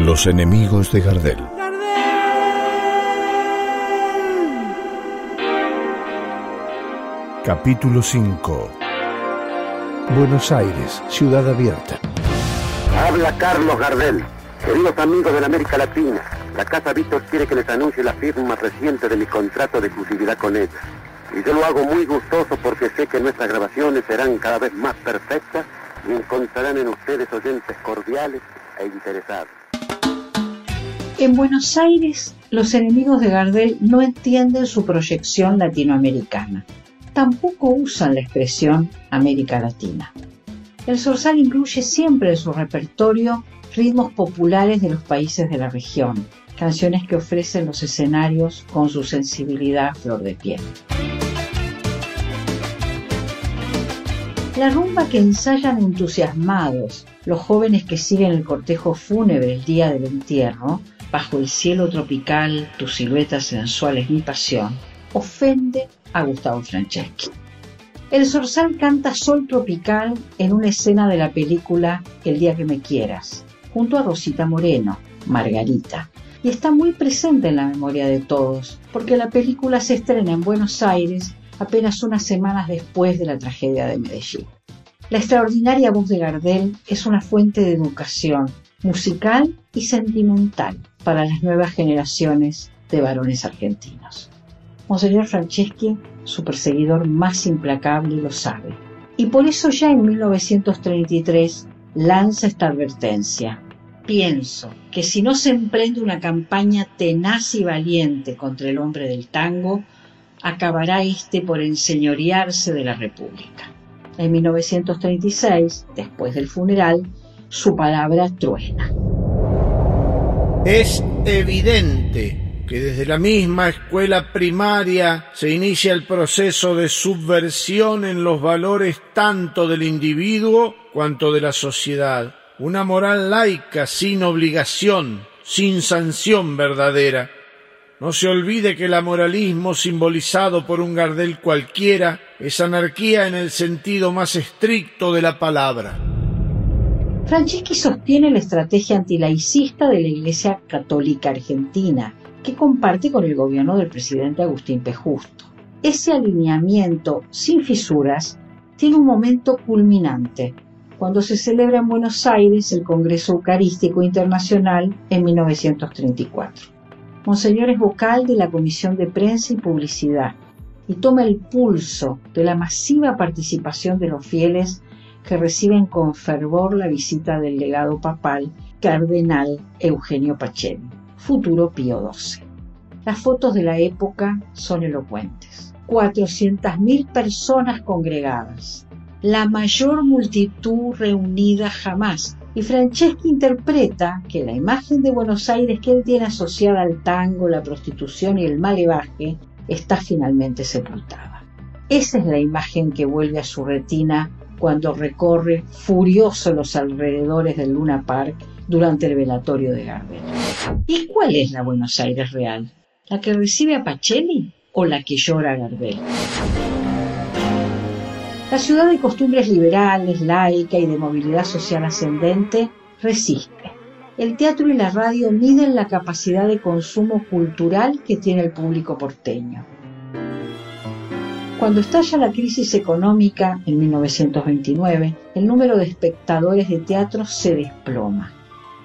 Los enemigos de Gardel. Capítulo 5 Buenos Aires, ciudad abierta. Habla Carlos Gardel. Queridos amigos de la América Latina, la Casa Víctor quiere que les anuncie la firma reciente de mi contrato de exclusividad con ella. Y yo lo hago muy gustoso porque sé que nuestras grabaciones serán cada vez más perfectas y encontrarán en ustedes oyentes cordiales e interesados. En Buenos Aires, los enemigos de Gardel no entienden su proyección latinoamericana. Tampoco usan la expresión América Latina. El Zorzal incluye siempre en su repertorio ritmos populares de los países de la región, canciones que ofrecen los escenarios con su sensibilidad flor de piel. La rumba que ensayan entusiasmados los jóvenes que siguen el cortejo fúnebre el día del entierro bajo el cielo tropical, tu silueta sensual es mi pasión, ofende a Gustavo Franceschi. El zorzal canta Sol Tropical en una escena de la película El día que me quieras, junto a Rosita Moreno, Margarita, y está muy presente en la memoria de todos, porque la película se estrena en Buenos Aires apenas unas semanas después de la tragedia de Medellín. La extraordinaria voz de Gardel es una fuente de educación musical y sentimental para las nuevas generaciones de varones argentinos. Monseñor Franceschi, su perseguidor más implacable, lo sabe. Y por eso ya en 1933 lanza esta advertencia. Pienso que si no se emprende una campaña tenaz y valiente contra el hombre del tango, acabará éste por enseñorearse de la República. En 1936, después del funeral, su palabra truena. Es evidente que desde la misma escuela primaria se inicia el proceso de subversión en los valores tanto del individuo cuanto de la sociedad. Una moral laica sin obligación, sin sanción verdadera. No se olvide que el amoralismo simbolizado por un Gardel cualquiera es anarquía en el sentido más estricto de la palabra. Franceschi sostiene la estrategia antilaicista de la Iglesia Católica Argentina, que comparte con el gobierno del presidente Agustín P. Justo. Ese alineamiento sin fisuras tiene un momento culminante, cuando se celebra en Buenos Aires el Congreso Eucarístico Internacional en 1934. Monseñor es vocal de la Comisión de Prensa y Publicidad y toma el pulso de la masiva participación de los fieles que reciben con fervor la visita del legado papal cardenal Eugenio Pacelli, futuro Pío XII. Las fotos de la época son elocuentes. 400.000 personas congregadas, la mayor multitud reunida jamás. Y Franceschi interpreta que la imagen de Buenos Aires que él tiene asociada al tango, la prostitución y el malevaje está finalmente sepultada. Esa es la imagen que vuelve a su retina cuando recorre furioso los alrededores del Luna Park durante el velatorio de Gardel. ¿Y cuál es la Buenos Aires real? ¿La que recibe a Pacelli o la que llora a Gardel? La ciudad de costumbres liberales, laica y de movilidad social ascendente resiste. El teatro y la radio miden la capacidad de consumo cultural que tiene el público porteño. Cuando estalla la crisis económica en 1929, el número de espectadores de teatro se desploma.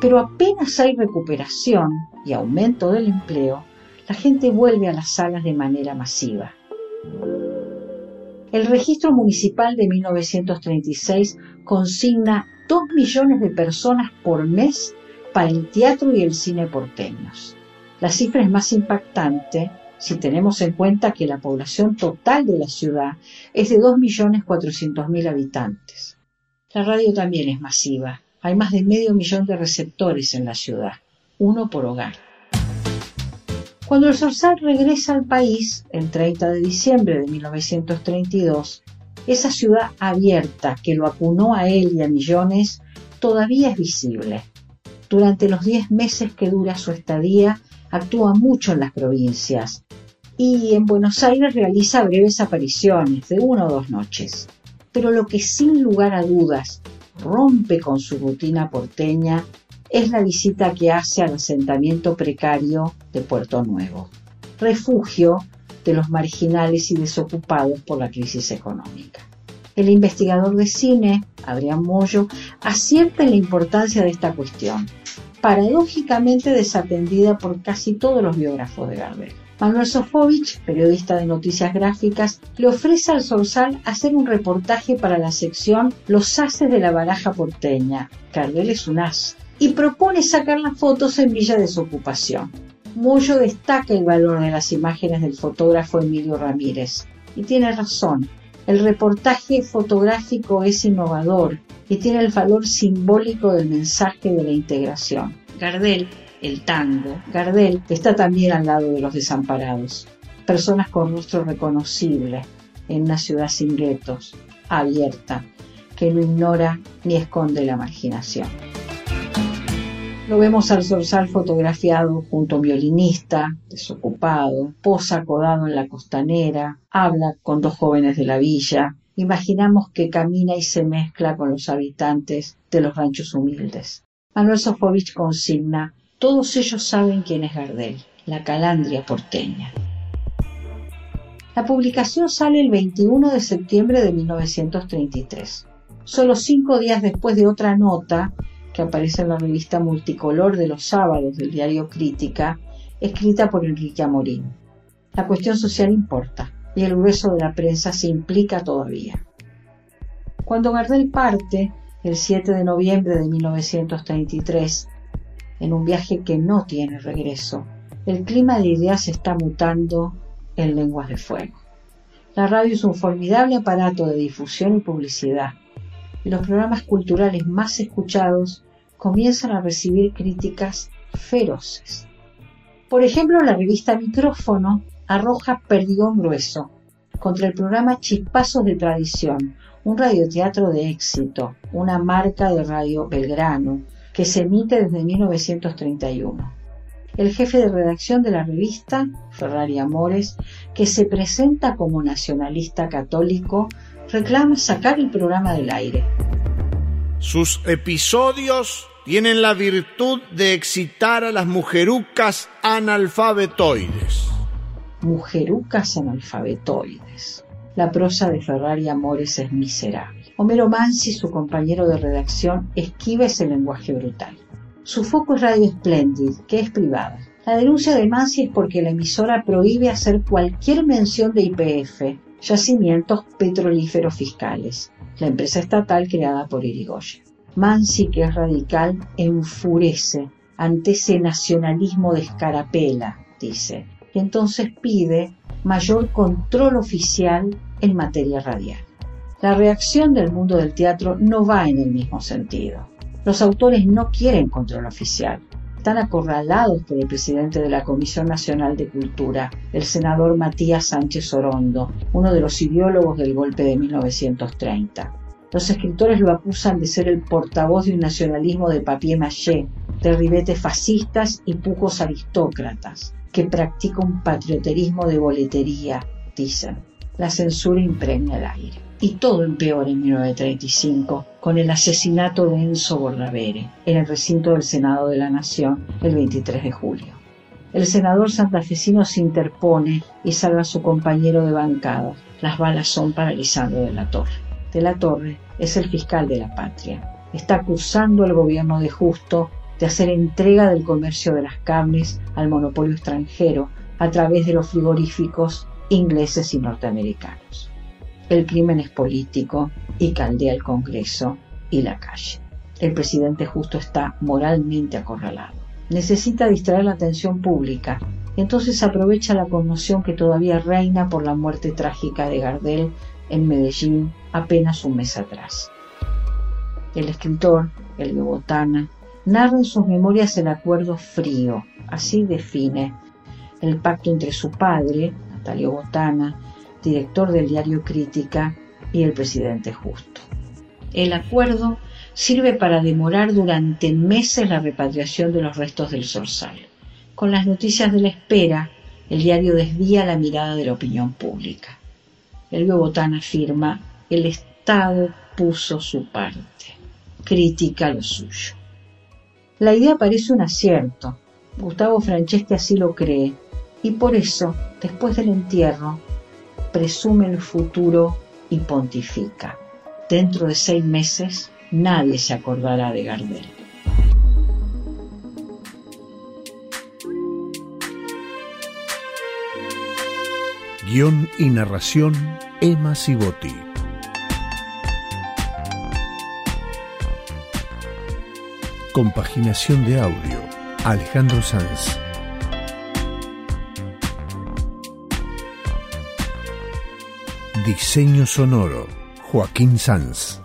Pero apenas hay recuperación y aumento del empleo, la gente vuelve a las salas de manera masiva. El registro municipal de 1936 consigna 2 millones de personas por mes para el teatro y el cine porteños. La cifra es más impactante si tenemos en cuenta que la población total de la ciudad es de 2.400.000 habitantes. La radio también es masiva. Hay más de medio millón de receptores en la ciudad, uno por hogar. Cuando el Zorzal regresa al país, el 30 de diciembre de 1932, esa ciudad abierta que lo acunó a él y a millones todavía es visible. Durante los 10 meses que dura su estadía, actúa mucho en las provincias y en Buenos Aires realiza breves apariciones de una o dos noches. Pero lo que sin lugar a dudas rompe con su rutina porteña es la visita que hace al asentamiento precario de Puerto Nuevo, refugio de los marginales y desocupados por la crisis económica. El investigador de cine, Adrián Moyo, acierta en la importancia de esta cuestión, paradójicamente desatendida por casi todos los biógrafos de Gardel. Manuel Sofovich, periodista de noticias gráficas, le ofrece al Sorsal hacer un reportaje para la sección Los haces de la baraja porteña. Gardel es un as. Y propone sacar las fotos en Villa de su ocupación. Moyo destaca el valor de las imágenes del fotógrafo Emilio Ramírez. Y tiene razón. El reportaje fotográfico es innovador y tiene el valor simbólico del mensaje de la integración. Gardel, el tango, Gardel está también al lado de los desamparados, personas con rostro reconocible en una ciudad sin guetos, abierta, que no ignora ni esconde la marginación. Lo vemos al zorzal fotografiado junto a un violinista, desocupado, posa acodado en la costanera, habla con dos jóvenes de la villa. Imaginamos que camina y se mezcla con los habitantes de los ranchos humildes. Manuel Sofovich consigna, todos ellos saben quién es Gardel, la calandria porteña. La publicación sale el 21 de septiembre de 1933, solo cinco días después de otra nota que aparece en la revista multicolor de los sábados del diario Crítica, escrita por Enrique Amorín. La cuestión social importa y el grueso de la prensa se implica todavía. Cuando Gardel parte, el 7 de noviembre de 1933, en un viaje que no tiene regreso, el clima de ideas se está mutando en lenguas de fuego. La radio es un formidable aparato de difusión y publicidad, y los programas culturales más escuchados comienzan a recibir críticas feroces. Por ejemplo, la revista Micrófono arroja Perdigón Grueso contra el programa Chispazos de Tradición, un radioteatro de éxito, una marca de Radio Belgrano, que se emite desde 1931. El jefe de redacción de la revista, Ferrari Amores, que se presenta como nacionalista católico, reclama sacar el programa del aire. Sus episodios tienen la virtud de excitar a las mujerucas analfabetoides. Mujerucas analfabetoides. La prosa de Ferrari Amores es miserable. Homero Mansi, su compañero de redacción, esquiva ese lenguaje brutal. Su foco es Radio Splendid, que es privada. La denuncia de Mansi es porque la emisora prohíbe hacer cualquier mención de IPF, yacimientos petrolíferos fiscales, la empresa estatal creada por Irigoyen. Mansi, que es radical, enfurece ante ese nacionalismo de escarapela, dice, y entonces pide mayor control oficial en materia radial. La reacción del mundo del teatro no va en el mismo sentido. Los autores no quieren control oficial, están acorralados por el presidente de la Comisión Nacional de Cultura, el senador Matías Sánchez Orondo, uno de los ideólogos del golpe de 1930. Los escritores lo acusan de ser el portavoz de un nacionalismo de papier maché, de ribetes fascistas y pujos aristócratas, que practica un patrioterismo de boletería, dicen. La censura impregna el aire y todo empeora en 1935 con el asesinato de Enzo Bordavere en el recinto del Senado de la Nación el 23 de julio. El senador santafesino se interpone y salva a su compañero de bancada. Las balas son paralizando de la Torre. De la Torre es el fiscal de la patria. Está acusando al gobierno de Justo de hacer entrega del comercio de las carnes al monopolio extranjero a través de los frigoríficos ingleses y norteamericanos. El crimen es político y caldea el Congreso y la calle. El presidente justo está moralmente acorralado. Necesita distraer la atención pública y entonces aprovecha la conmoción que todavía reina por la muerte trágica de Gardel en Medellín apenas un mes atrás. El escritor, el Botana, narra en sus memorias el acuerdo frío, así define el pacto entre su padre, Natalio Botana, director del diario Crítica, y el presidente Justo. El acuerdo sirve para demorar durante meses la repatriación de los restos del Sorsal. Con las noticias de la espera, el diario desvía la mirada de la opinión pública. El Botán afirma, el Estado puso su parte, critica lo suyo. La idea parece un acierto. Gustavo Franceschi así lo cree. Y por eso, después del entierro, presume el futuro y pontifica. Dentro de seis meses nadie se acordará de Gardel. Guión y narración Emma Sibotti. Compaginación de audio Alejandro Sanz. Diseño sonoro Joaquín Sanz.